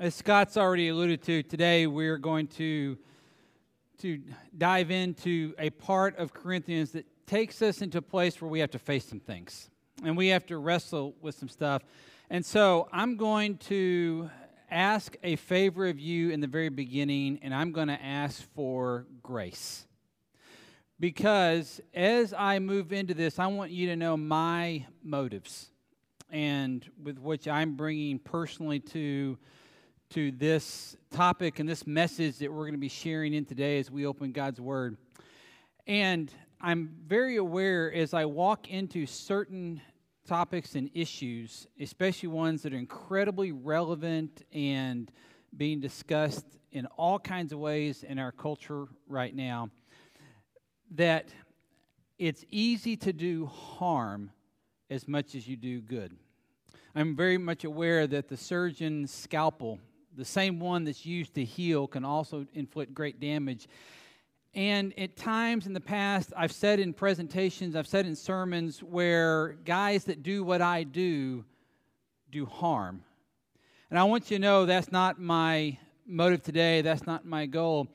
As Scott's already alluded to, today we're going to, to dive into a part of Corinthians that takes us into a place where we have to face some things and we have to wrestle with some stuff. And so I'm going to ask a favor of you in the very beginning, and I'm going to ask for grace. Because as I move into this, I want you to know my motives and with which I'm bringing personally to to this topic and this message that we're going to be sharing in today as we open God's Word. And I'm very aware as I walk into certain topics and issues, especially ones that are incredibly relevant and being discussed in all kinds of ways in our culture right now, that it's easy to do harm as much as you do good. I'm very much aware that the surgeon's scalpel the same one that's used to heal can also inflict great damage. And at times in the past, I've said in presentations, I've said in sermons where guys that do what I do do harm. And I want you to know that's not my motive today, that's not my goal.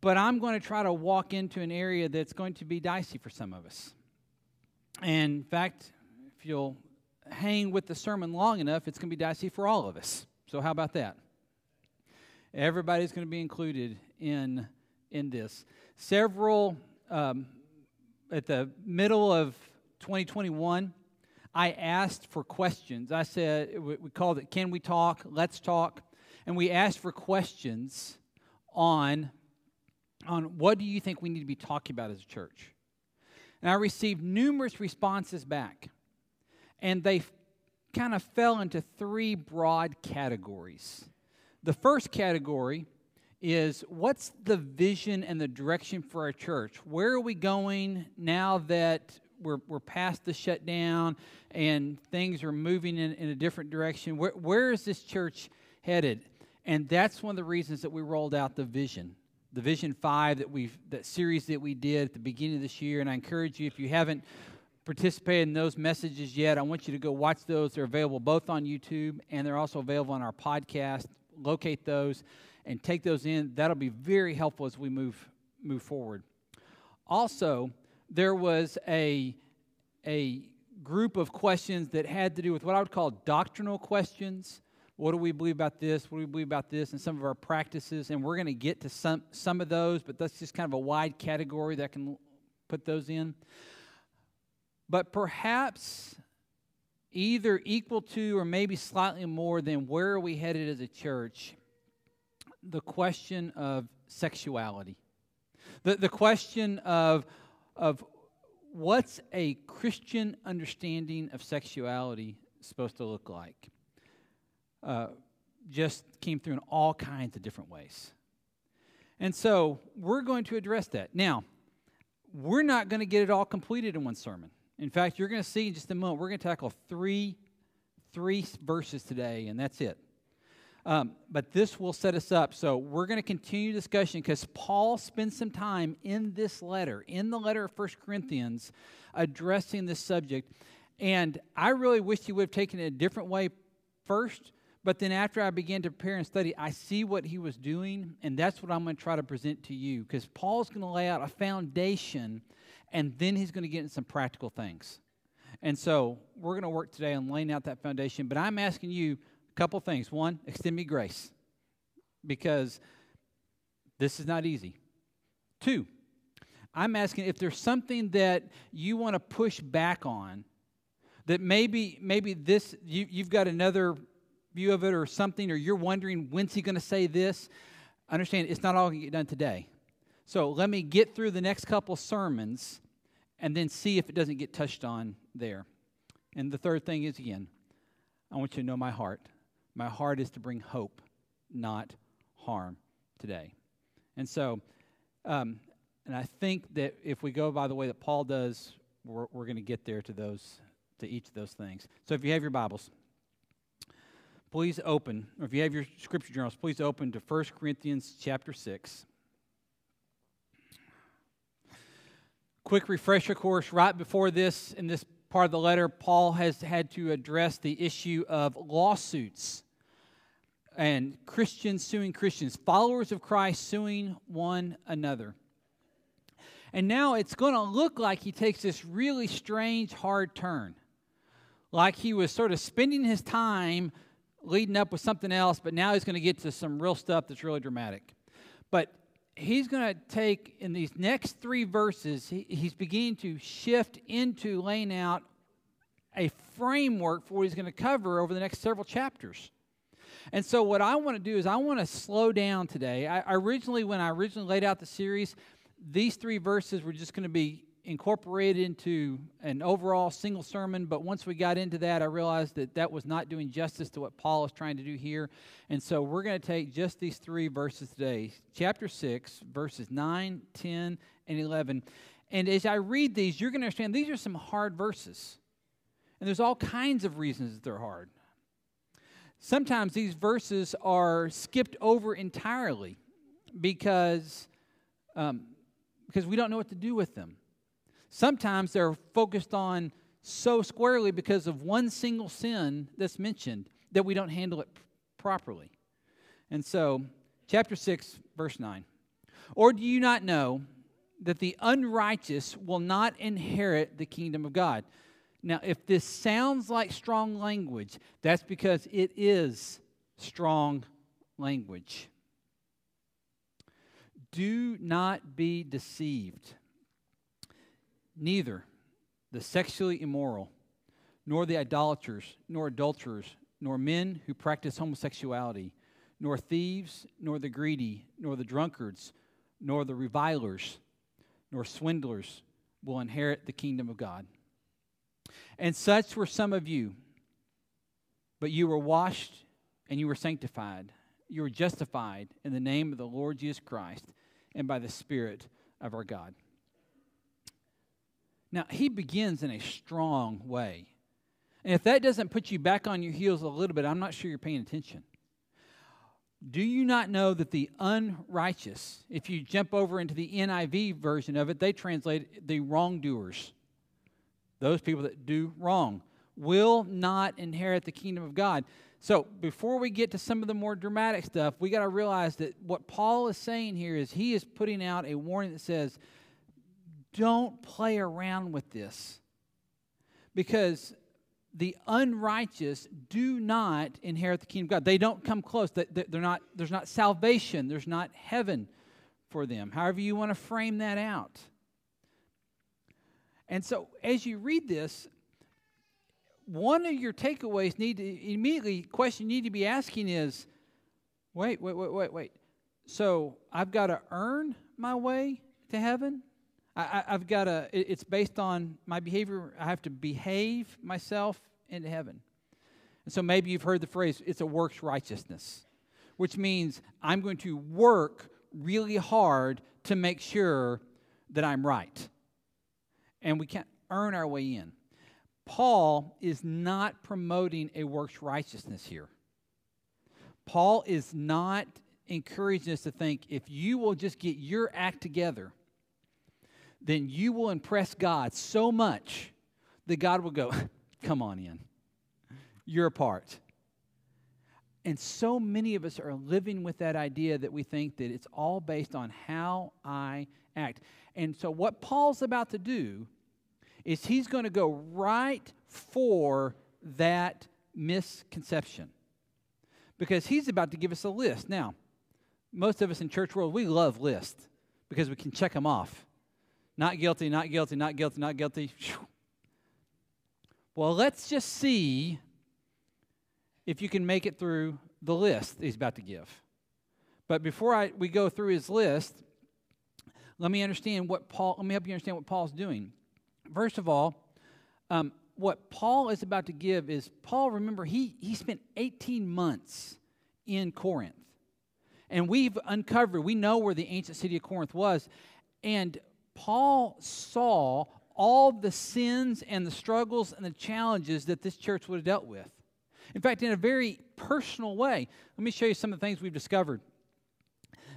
But I'm going to try to walk into an area that's going to be dicey for some of us. And in fact, if you'll hang with the sermon long enough, it's going to be dicey for all of us. So, how about that? Everybody's going to be included in, in this. Several, um, at the middle of 2021, I asked for questions. I said, we called it Can We Talk? Let's Talk. And we asked for questions on, on what do you think we need to be talking about as a church? And I received numerous responses back. And they kind of fell into three broad categories. The first category is what's the vision and the direction for our church? Where are we going now that we're, we're past the shutdown and things are moving in, in a different direction? Where, where is this church headed? And that's one of the reasons that we rolled out the vision. The Vision 5 that we've that series that we did at the beginning of this year. And I encourage you, if you haven't participated in those messages yet, I want you to go watch those. They're available both on YouTube and they're also available on our podcast. Locate those and take those in. That'll be very helpful as we move move forward. Also, there was a a group of questions that had to do with what I would call doctrinal questions. What do we believe about this? What do we believe about this? And some of our practices. And we're going to get to some some of those, but that's just kind of a wide category that can put those in but perhaps either equal to or maybe slightly more than where are we headed as a church the question of sexuality. The, the question of of what's a christian understanding of sexuality supposed to look like? Uh, just came through in all kinds of different ways. And so we're going to address that. Now we're not going to get it all completed in one sermon in fact, you're going to see in just a moment, we're going to tackle three, three verses today, and that's it. Um, but this will set us up. So we're going to continue discussion because Paul spends some time in this letter, in the letter of First Corinthians, addressing this subject. And I really wish he would have taken it a different way first. But then after I began to prepare and study, I see what he was doing, and that's what I'm going to try to present to you because Paul's going to lay out a foundation and then he's going to get into some practical things. And so we're going to work today on laying out that foundation. But I'm asking you a couple things. One, extend me grace because this is not easy. Two, I'm asking if there's something that you want to push back on that maybe maybe this you, you've got another view of it or something or you're wondering when's he going to say this understand it's not all going to get done today so let me get through the next couple sermons and then see if it doesn't get touched on there. And the third thing is again, I want you to know my heart. My heart is to bring hope, not harm today. And so, um, and I think that if we go by the way that Paul does, we're, we're going to get there to those, to each of those things. So if you have your Bibles, please open, or if you have your scripture journals, please open to 1 Corinthians chapter 6. Quick refresher course right before this, in this part of the letter, Paul has had to address the issue of lawsuits and Christians suing Christians, followers of Christ suing one another. And now it's going to look like he takes this really strange, hard turn. Like he was sort of spending his time leading up with something else, but now he's going to get to some real stuff that's really dramatic. But he's going to take, in these next three verses, he, he's beginning to shift into laying out a framework for what he's going to cover over the next several chapters. And so, what I want to do is, I want to slow down today. I, originally, when I originally laid out the series, these three verses were just going to be incorporated into an overall single sermon. But once we got into that, I realized that that was not doing justice to what Paul is trying to do here. And so, we're going to take just these three verses today chapter 6, verses 9, 10, and 11. And as I read these, you're going to understand these are some hard verses. And there's all kinds of reasons that they're hard. Sometimes these verses are skipped over entirely because, um, because we don't know what to do with them. Sometimes they're focused on so squarely because of one single sin that's mentioned that we don't handle it properly. And so, chapter 6, verse 9. Or do you not know that the unrighteous will not inherit the kingdom of God? Now, if this sounds like strong language, that's because it is strong language. Do not be deceived. Neither the sexually immoral, nor the idolaters, nor adulterers, nor men who practice homosexuality, nor thieves, nor the greedy, nor the drunkards, nor the revilers, nor swindlers will inherit the kingdom of God. And such were some of you. But you were washed and you were sanctified. You were justified in the name of the Lord Jesus Christ and by the Spirit of our God. Now, he begins in a strong way. And if that doesn't put you back on your heels a little bit, I'm not sure you're paying attention. Do you not know that the unrighteous, if you jump over into the NIV version of it, they translate the wrongdoers those people that do wrong will not inherit the kingdom of God. So, before we get to some of the more dramatic stuff, we got to realize that what Paul is saying here is he is putting out a warning that says, don't play around with this. Because the unrighteous do not inherit the kingdom of God. They don't come close. They're not, there's not salvation, there's not heaven for them. However, you want to frame that out. And so as you read this, one of your takeaways need to immediately question you need to be asking is wait, wait, wait, wait, wait. So I've got to earn my way to heaven? I, have got to, it's based on my behavior. I have to behave myself into heaven. And so maybe you've heard the phrase, it's a works righteousness, which means I'm going to work really hard to make sure that I'm right and we can't earn our way in. Paul is not promoting a works righteousness here. Paul is not encouraging us to think if you will just get your act together, then you will impress God so much that God will go, Come on in. You're a part. And so many of us are living with that idea that we think that it's all based on how I act. And so, what Paul's about to do is he's going to go right for that misconception because he's about to give us a list. Now, most of us in church world, we love lists because we can check them off. Not guilty, not guilty, not guilty, not guilty. Well, let's just see if you can make it through the list he's about to give. But before I, we go through his list, let me understand what Paul. Let me help you understand what Paul's doing. First of all, um, what Paul is about to give is Paul, remember, he, he spent 18 months in Corinth. And we've uncovered, we know where the ancient city of Corinth was. And Paul saw all the sins and the struggles and the challenges that this church would have dealt with. In fact, in a very personal way. Let me show you some of the things we've discovered.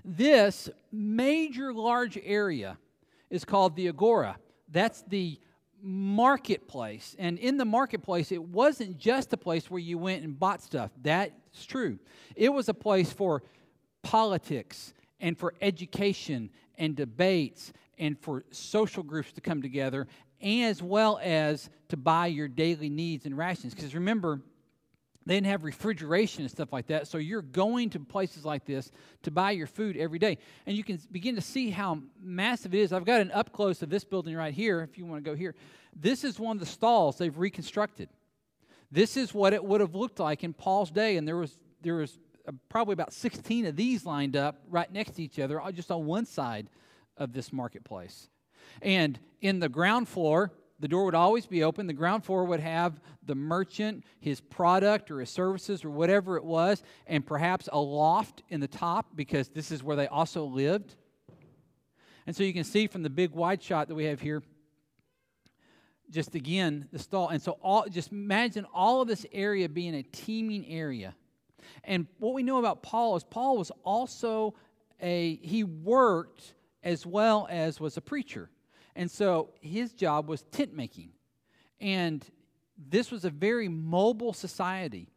This major large area is called the Agora. That's the marketplace. And in the marketplace, it wasn't just a place where you went and bought stuff. That's true. It was a place for politics and for education and debates and for social groups to come together, as well as to buy your daily needs and rations. Because remember, they didn't have refrigeration and stuff like that. So you're going to places like this to buy your food every day. And you can begin to see how massive it is. I've got an up close of this building right here, if you want to go here. This is one of the stalls they've reconstructed. This is what it would have looked like in Paul's day. And there was, there was uh, probably about 16 of these lined up right next to each other, just on one side of this marketplace. And in the ground floor, the door would always be open. The ground floor would have the merchant, his product or his services or whatever it was, and perhaps a loft in the top because this is where they also lived. And so you can see from the big wide shot that we have here, just again, the stall. And so all, just imagine all of this area being a teeming area. And what we know about Paul is Paul was also a, he worked as well as was a preacher. And so his job was tent making. And this was a very mobile society.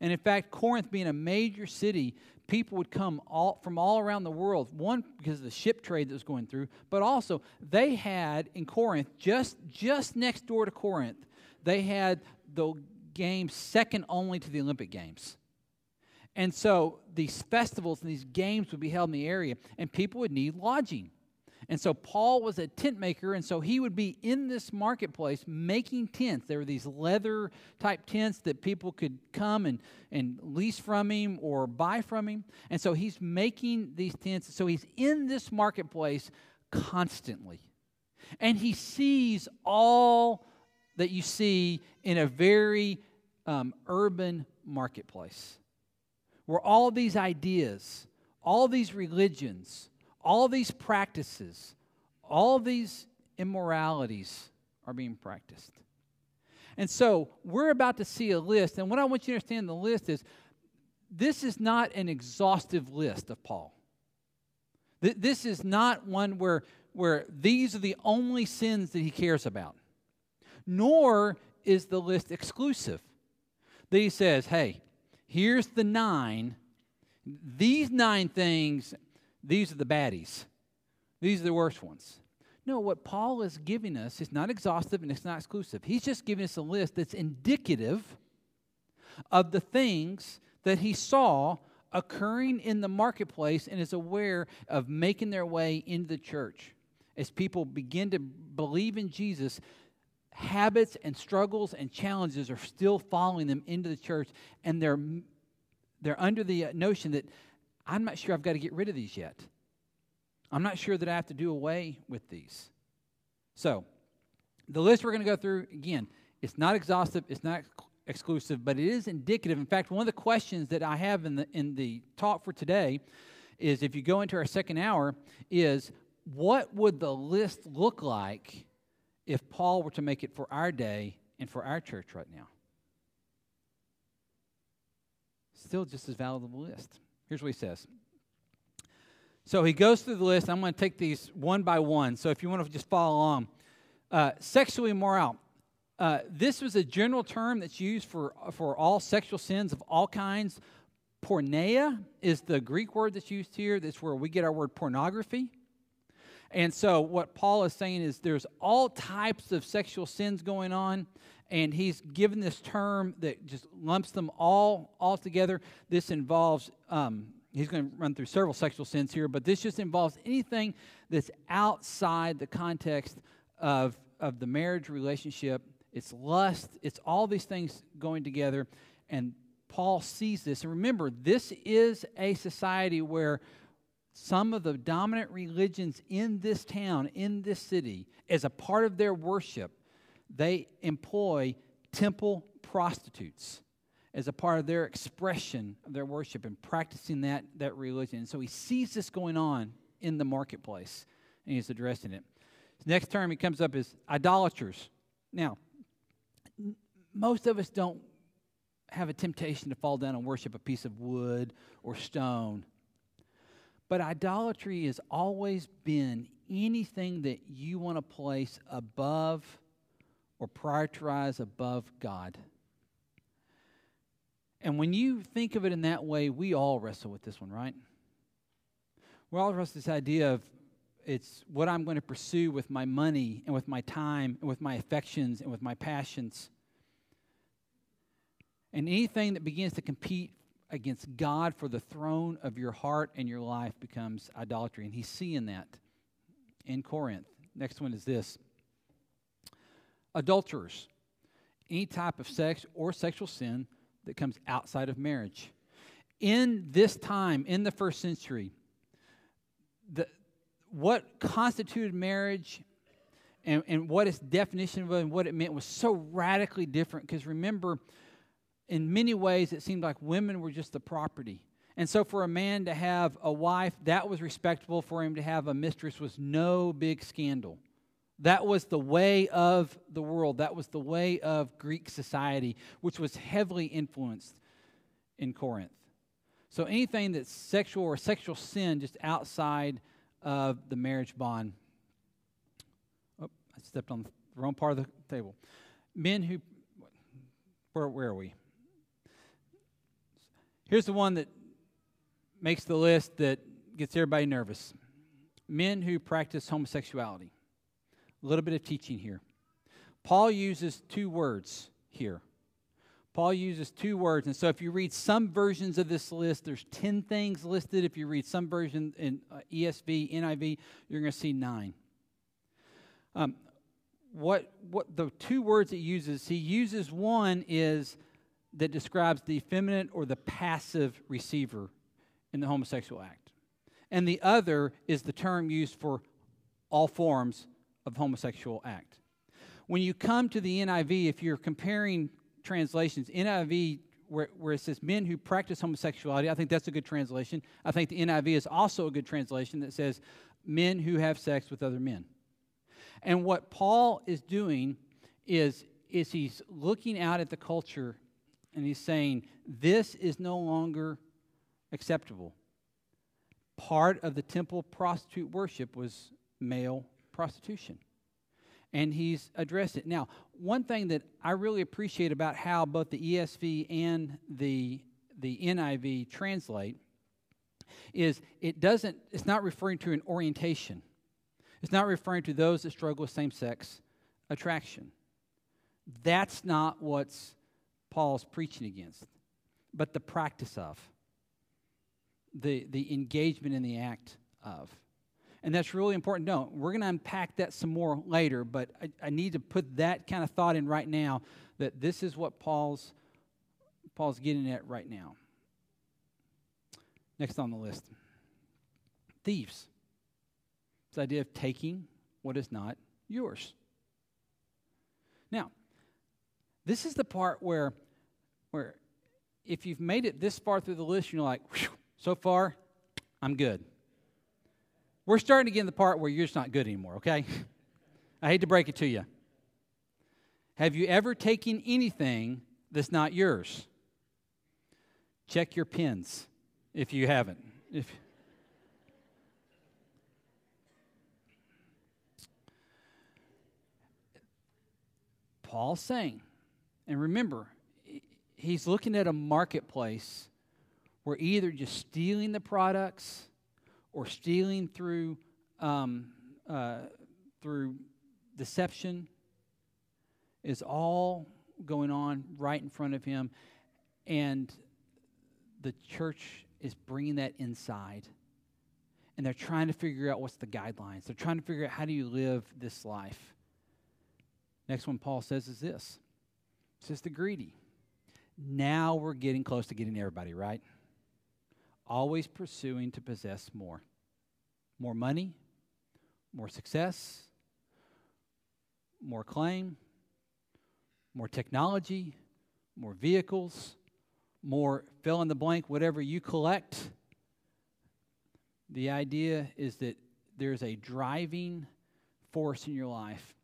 And in fact, Corinth being a major city, people would come all, from all around the world. One, because of the ship trade that was going through, but also they had in Corinth, just, just next door to Corinth, they had the games second only to the Olympic Games. And so these festivals and these games would be held in the area, and people would need lodging. And so Paul was a tent maker, and so he would be in this marketplace making tents. There were these leather type tents that people could come and, and lease from him or buy from him. And so he's making these tents. So he's in this marketplace constantly. And he sees all that you see in a very um, urban marketplace where all these ideas, all these religions, all these practices, all these immoralities are being practiced. And so we're about to see a list. And what I want you to understand the list is this is not an exhaustive list of Paul. This is not one where, where these are the only sins that he cares about. Nor is the list exclusive. That he says, hey, here's the nine. These nine things these are the baddies. These are the worst ones. No, what Paul is giving us is not exhaustive and it's not exclusive. He's just giving us a list that's indicative of the things that he saw occurring in the marketplace and is aware of making their way into the church. As people begin to believe in Jesus, habits and struggles and challenges are still following them into the church, and they're, they're under the notion that I'm not sure I've got to get rid of these yet. I'm not sure that I have to do away with these. So, the list we're going to go through, again, it's not exhaustive, it's not exclusive, but it is indicative. In fact, one of the questions that I have in the, in the talk for today is if you go into our second hour, is what would the list look like if Paul were to make it for our day and for our church right now? Still just as valid of a list. Here's what he says. So he goes through the list. I'm going to take these one by one. So if you want to just follow along, uh, sexually immoral. Uh, this was a general term that's used for, for all sexual sins of all kinds. Porneia is the Greek word that's used here. That's where we get our word pornography. And so, what Paul is saying is there's all types of sexual sins going on, and he's given this term that just lumps them all all together. This involves um, he's going to run through several sexual sins here, but this just involves anything that's outside the context of of the marriage relationship. It's lust. It's all these things going together, and Paul sees this. And remember, this is a society where some of the dominant religions in this town, in this city, as a part of their worship, they employ temple prostitutes as a part of their expression of their worship and practicing that, that religion. And so he sees this going on in the marketplace and he's addressing it. His next term he comes up is idolaters. Now, most of us don't have a temptation to fall down and worship a piece of wood or stone. But idolatry has always been anything that you want to place above or prioritize above God. And when you think of it in that way, we all wrestle with this one, right? We all wrestle with this idea of it's what I'm going to pursue with my money and with my time and with my affections and with my passions. And anything that begins to compete against God for the throne of your heart and your life becomes idolatry. And he's seeing that in Corinth. Next one is this adulterers, any type of sex or sexual sin that comes outside of marriage. In this time, in the first century, the, what constituted marriage and, and what its definition of and what it meant was so radically different. Because remember, in many ways, it seemed like women were just the property. And so, for a man to have a wife, that was respectable. For him to have a mistress was no big scandal. That was the way of the world. That was the way of Greek society, which was heavily influenced in Corinth. So, anything that's sexual or sexual sin just outside of the marriage bond. Oh, I stepped on the wrong part of the table. Men who, where, where are we? Here's the one that makes the list that gets everybody nervous men who practice homosexuality. A little bit of teaching here. Paul uses two words here. Paul uses two words. And so if you read some versions of this list, there's 10 things listed. If you read some version in uh, ESV, NIV, you're going to see nine. Um, what, what the two words he uses, he uses one is that describes the feminine or the passive receiver in the homosexual act. And the other is the term used for all forms of homosexual act. When you come to the NIV, if you're comparing translations, NIV, where, where it says men who practice homosexuality, I think that's a good translation. I think the NIV is also a good translation that says men who have sex with other men. And what Paul is doing is, is he's looking out at the culture and he's saying, this is no longer acceptable. Part of the temple prostitute worship was male prostitution. And he's addressed it. Now, one thing that I really appreciate about how both the ESV and the, the NIV translate is it doesn't, it's not referring to an orientation. It's not referring to those that struggle with same sex attraction. That's not what's Paul's preaching against, but the practice of, the, the engagement in the act of. And that's really important. No, we're going to unpack that some more later, but I, I need to put that kind of thought in right now that this is what Paul's, Paul's getting at right now. Next on the list thieves. This idea of taking what is not yours. Now, this is the part where, where if you've made it this far through the list, you're like, so far, I'm good. We're starting to get in the part where you're just not good anymore, okay? I hate to break it to you. Have you ever taken anything that's not yours? Check your pins if you haven't. If, Paul's saying and remember, he's looking at a marketplace where either just stealing the products or stealing through um, uh, through deception is all going on right in front of him, and the church is bringing that inside. And they're trying to figure out what's the guidelines. They're trying to figure out how do you live this life. Next one Paul says is this says the greedy. Now we're getting close to getting everybody, right? Always pursuing to possess more. More money, more success, more claim, more technology, more vehicles, more fill in the blank, whatever you collect. The idea is that there's a driving force in your life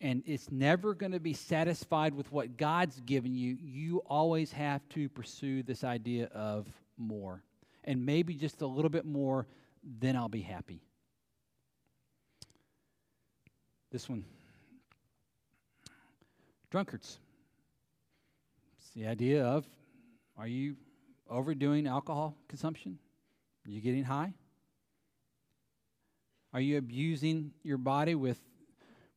and it's never going to be satisfied with what God's given you. You always have to pursue this idea of more. And maybe just a little bit more, then I'll be happy. This one. drunkards. It's the idea of are you overdoing alcohol consumption? Are you getting high? Are you abusing your body with,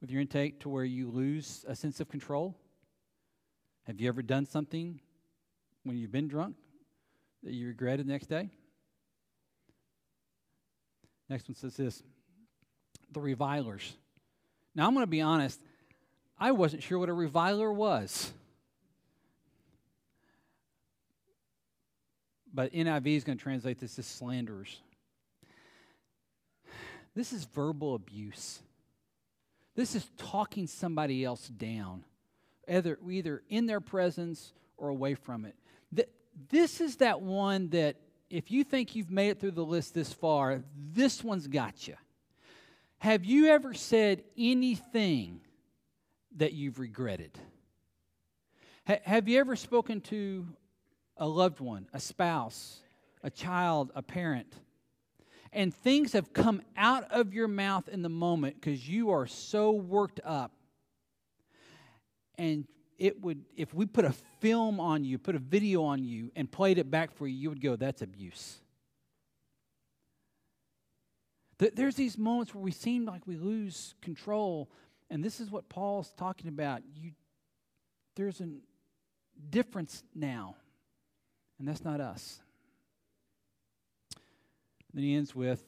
with your intake to where you lose a sense of control? Have you ever done something when you've been drunk that you regretted the next day? Next one says this the revilers. Now, I'm going to be honest, I wasn't sure what a reviler was. But NIV is going to translate this as slanderers. This is verbal abuse. This is talking somebody else down, either, either in their presence or away from it. This is that one that, if you think you've made it through the list this far, this one's got you. Have you ever said anything that you've regretted? Ha- have you ever spoken to a loved one, a spouse, a child, a parent, and things have come out of your mouth in the moment because you are so worked up? And it would, if we put a film on you, put a video on you, and played it back for you, you would go, that's abuse. There's these moments where we seem like we lose control, and this is what Paul's talking about. You, there's a difference now, and that's not us. Then he ends with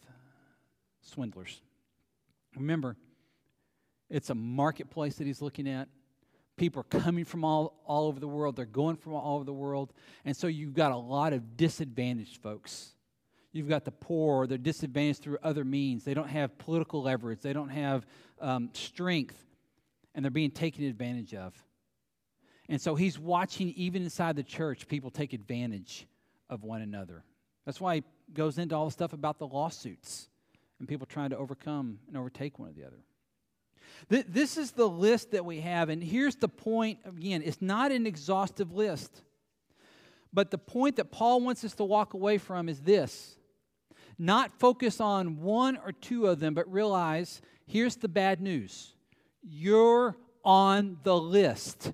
swindlers. Remember, it's a marketplace that he's looking at. People are coming from all, all over the world, they're going from all over the world. And so you've got a lot of disadvantaged folks. You've got the poor, they're disadvantaged through other means. They don't have political leverage, they don't have um, strength, and they're being taken advantage of. And so he's watching, even inside the church, people take advantage of one another. That's why he goes into all the stuff about the lawsuits and people trying to overcome and overtake one or the other. This is the list that we have, and here's the point again it's not an exhaustive list. But the point that Paul wants us to walk away from is this not focus on one or two of them, but realize here's the bad news you're on the list.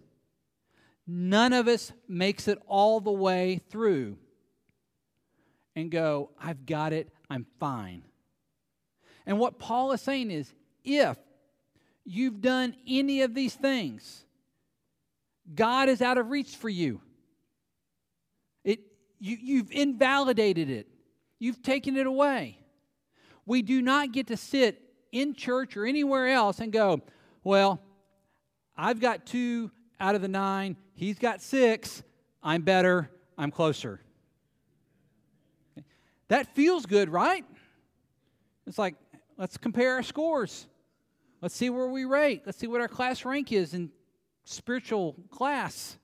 None of us makes it all the way through and go, I've got it, I'm fine. And what Paul is saying is if you've done any of these things, God is out of reach for you. It, you you've invalidated it. You've taken it away. We do not get to sit in church or anywhere else and go, well, I've got two out of the nine, he's got six, I'm better, I'm closer. That feels good, right? It's like, let's compare our scores. Let's see where we rate. Let's see what our class rank is in spiritual class.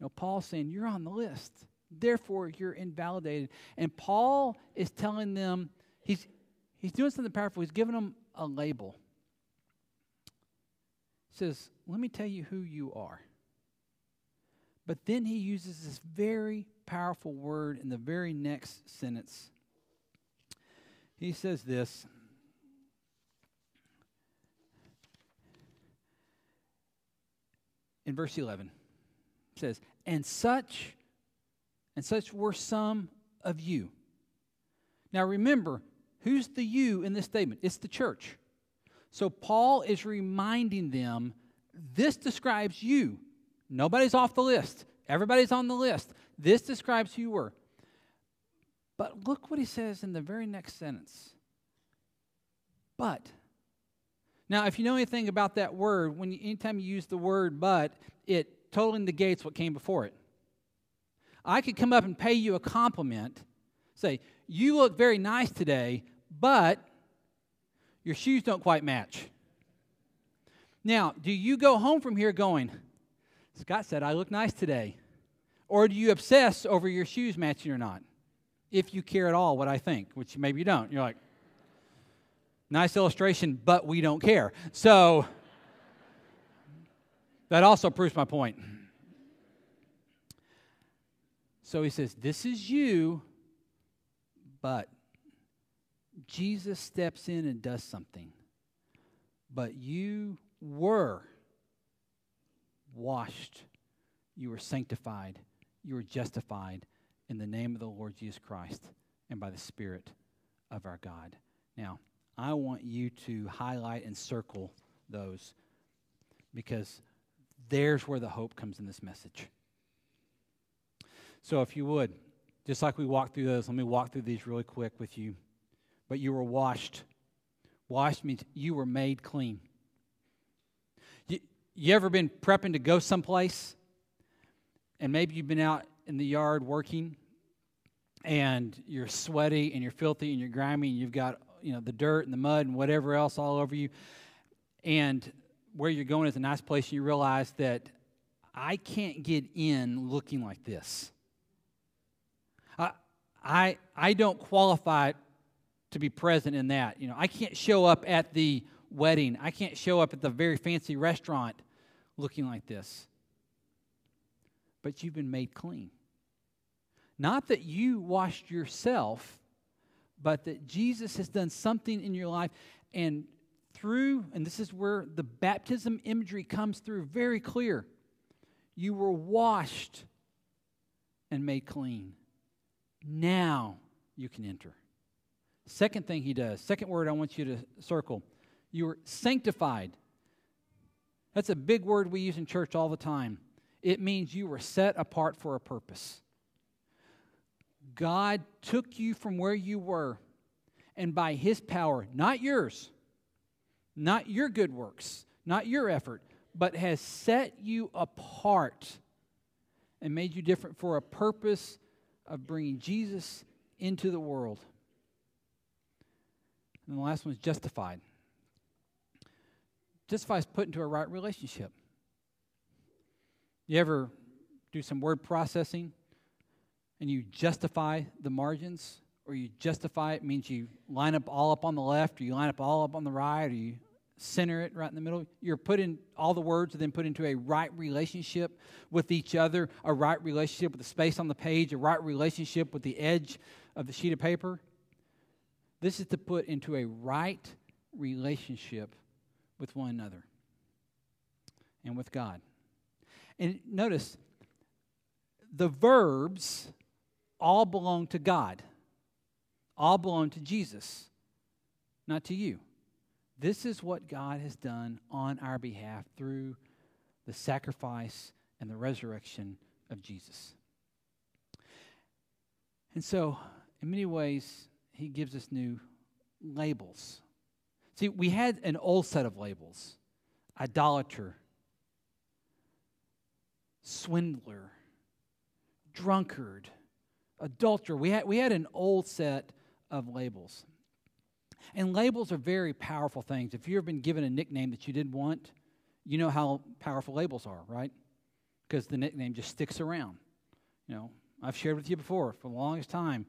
No, Paul's saying, You're on the list. Therefore, you're invalidated. And Paul is telling them, he's, he's doing something powerful. He's giving them a label. He says, Let me tell you who you are. But then he uses this very powerful word in the very next sentence. He says this. In verse 11, it says, And such and such were some of you. Now remember, who's the you in this statement? It's the church. So Paul is reminding them this describes you. Nobody's off the list, everybody's on the list. This describes who you were. But look what he says in the very next sentence. But. Now, if you know anything about that word, when you, anytime you use the word but, it totally negates what came before it. I could come up and pay you a compliment, say, You look very nice today, but your shoes don't quite match. Now, do you go home from here going, Scott said, I look nice today? Or do you obsess over your shoes matching or not? If you care at all what I think, which maybe you don't. You're like, nice illustration, but we don't care. So, that also proves my point. So he says, This is you, but Jesus steps in and does something. But you were washed, you were sanctified, you were justified in the name of the Lord Jesus Christ and by the Spirit of our God. Now, I want you to highlight and circle those because there's where the hope comes in this message. So, if you would, just like we walked through those, let me walk through these really quick with you. But you were washed. Washed means you were made clean. You, ever been prepping to go someplace? And maybe you've been out in the yard working and you're sweaty and you're filthy and you're grimy and you've got you know the dirt and the mud and whatever else all over you. And where you're going is a nice place and you realize that i can't get in looking like this. I i, I don't qualify to be present in that. You know i can't show up at the wedding. I can't show up at the very fancy restaurant looking like this but you've been made clean not that you washed yourself, but that Jesus has done something in your life. And through, and this is where the baptism imagery comes through very clear. You were washed and made clean. Now you can enter. Second thing he does, second word I want you to circle, you were sanctified. That's a big word we use in church all the time. It means you were set apart for a purpose. God took you from where you were, and by His power, not yours, not your good works, not your effort, but has set you apart and made you different for a purpose of bringing Jesus into the world. And the last one is justified. Justified is put into a right relationship. You ever do some word processing? and you justify the margins, or you justify it means you line up all up on the left, or you line up all up on the right, or you center it right in the middle. You're put in all the words are then put into a right relationship with each other, a right relationship with the space on the page, a right relationship with the edge of the sheet of paper. This is to put into a right relationship with one another and with God. And notice the verbs all belong to God, all belong to Jesus, not to you. This is what God has done on our behalf through the sacrifice and the resurrection of Jesus. And so, in many ways, he gives us new labels. See, we had an old set of labels idolater, swindler, drunkard, adulterer. We had, we had an old set of labels. And labels are very powerful things. If you've been given a nickname that you didn't want, you know how powerful labels are, right? Because the nickname just sticks around. You know, I've shared with you before for the longest time.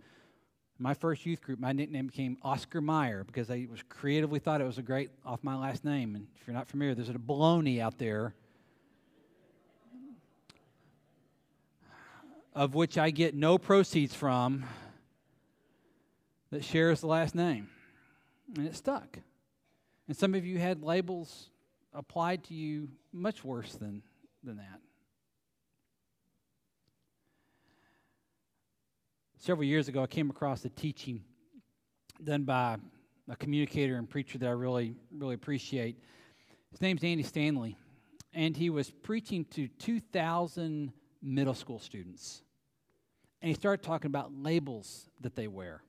My first youth group, my nickname became Oscar Mayer because I was creatively thought it was a great off my last name. And if you're not familiar, there's a baloney out there of which I get no proceeds from that shares the last name. And it stuck. And some of you had labels applied to you much worse than, than that. Several years ago, I came across a teaching done by a communicator and preacher that I really, really appreciate. His name's Andy Stanley, and he was preaching to 2,000 middle school students and he started talking about labels that they wear.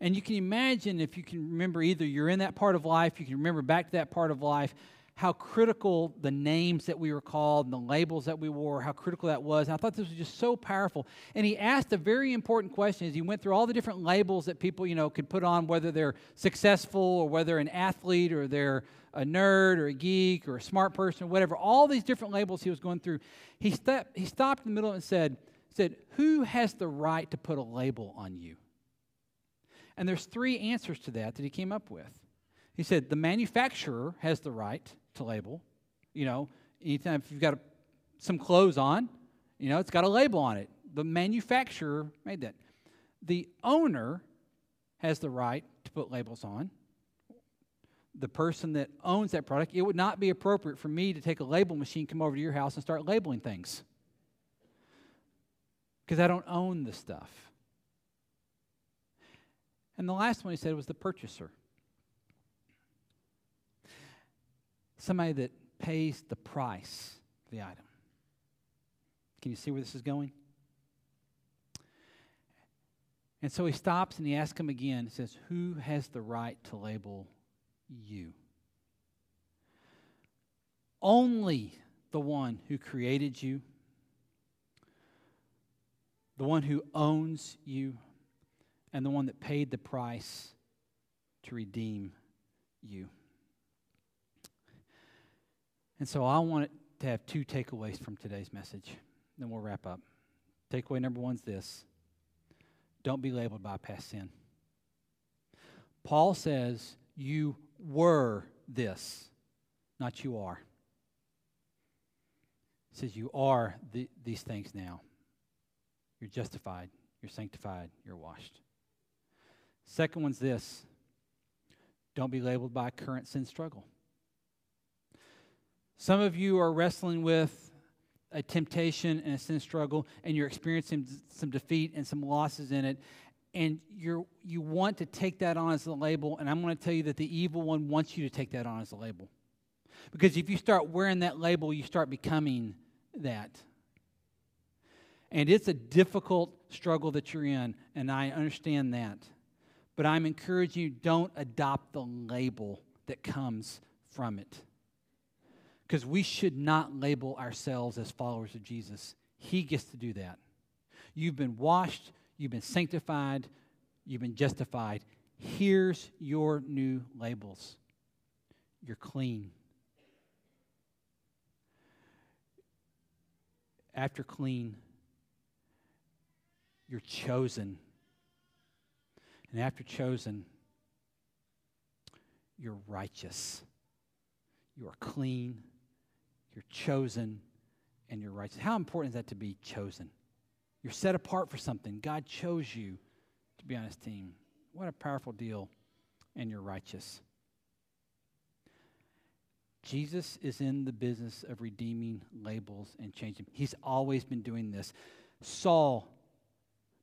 And you can imagine if you can remember either you're in that part of life, you can remember back to that part of life, how critical the names that we were called and the labels that we wore, how critical that was. And I thought this was just so powerful. And he asked a very important question as he went through all the different labels that people, you know, could put on, whether they're successful or whether an athlete or they're a nerd or a geek or a smart person, or whatever. All these different labels he was going through. He, stepped, he stopped in the middle and said, said, Who has the right to put a label on you? And there's three answers to that that he came up with. He said, The manufacturer has the right to label. You know, anytime if you've got a, some clothes on, you know, it's got a label on it. The manufacturer made that. The owner has the right to put labels on. the person that owns that product, it would not be appropriate for me to take a label machine, come over to your house, and start labeling things. Because I don't own the stuff. And the last one he said was the purchaser. Somebody that pays the price for the item. Can you see where this is going? And so he stops and he asks him again. He says, Who has the right to label you? Only the one who created you, the one who owns you, and the one that paid the price to redeem you. And so I want to have two takeaways from today's message. Then we'll wrap up. Takeaway number one is this don't be labeled by past sin. Paul says, You were this, not you are. He says, You are the, these things now. You're justified, you're sanctified, you're washed. Second one's this don't be labeled by current sin struggle. Some of you are wrestling with a temptation and a sin struggle, and you're experiencing some defeat and some losses in it, and you're you want to take that on as a label, and I'm going to tell you that the evil one wants you to take that on as a label. Because if you start wearing that label, you start becoming that. And it's a difficult struggle that you're in, and I understand that. But I'm encouraging you don't adopt the label that comes from it. Because we should not label ourselves as followers of Jesus. He gets to do that. You've been washed, you've been sanctified, you've been justified. Here's your new labels you're clean. After clean, you're chosen. And after chosen, you're righteous. You are clean you're chosen and you're righteous. How important is that to be chosen? You're set apart for something. God chose you to be on his team. What a powerful deal. And you're righteous. Jesus is in the business of redeeming labels and changing. He's always been doing this. Saul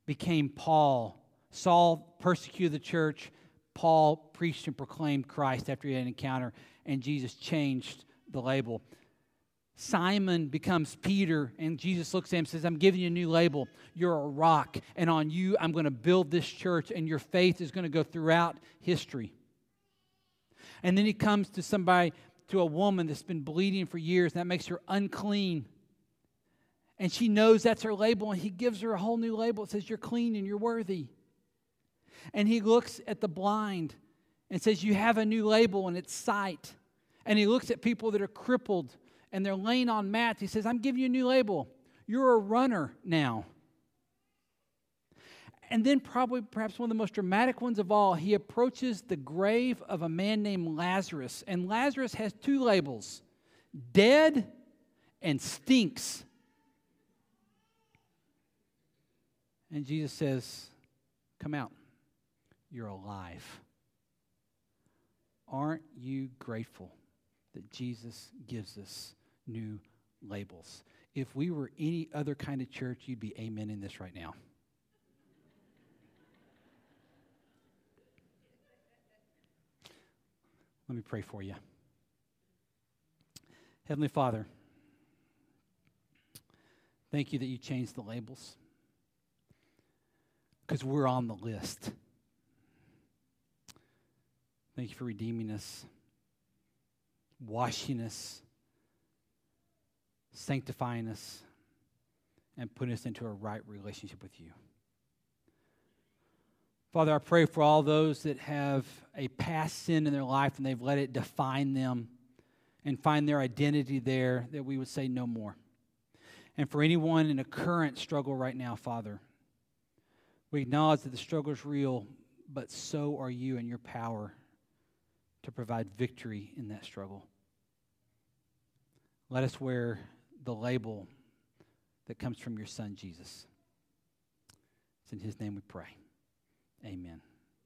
became Paul. Saul persecuted the church. Paul preached and proclaimed Christ after he had an encounter, and Jesus changed the label. Simon becomes Peter, and Jesus looks at him and says, I'm giving you a new label. You're a rock, and on you I'm going to build this church, and your faith is going to go throughout history. And then he comes to somebody, to a woman that's been bleeding for years, and that makes her unclean. And she knows that's her label, and he gives her a whole new label. It says, You're clean and you're worthy. And he looks at the blind and says, You have a new label, and it's sight. And he looks at people that are crippled and they're laying on mats. He says, I'm giving you a new label. You're a runner now. And then, probably perhaps one of the most dramatic ones of all, he approaches the grave of a man named Lazarus. And Lazarus has two labels dead and stinks. And Jesus says, Come out. You're alive. Aren't you grateful that Jesus gives us new labels. If we were any other kind of church, you'd be amen in this right now. Let me pray for you. Heavenly Father, thank you that you changed the labels because we're on the list. Thank you for redeeming us, washing us, sanctifying us, and putting us into a right relationship with you. Father, I pray for all those that have a past sin in their life and they've let it define them and find their identity there, that we would say no more. And for anyone in a current struggle right now, Father, we acknowledge that the struggle is real, but so are you and your power to provide victory in that struggle. Let us wear the label that comes from your son, Jesus. It's in his name we pray. Amen.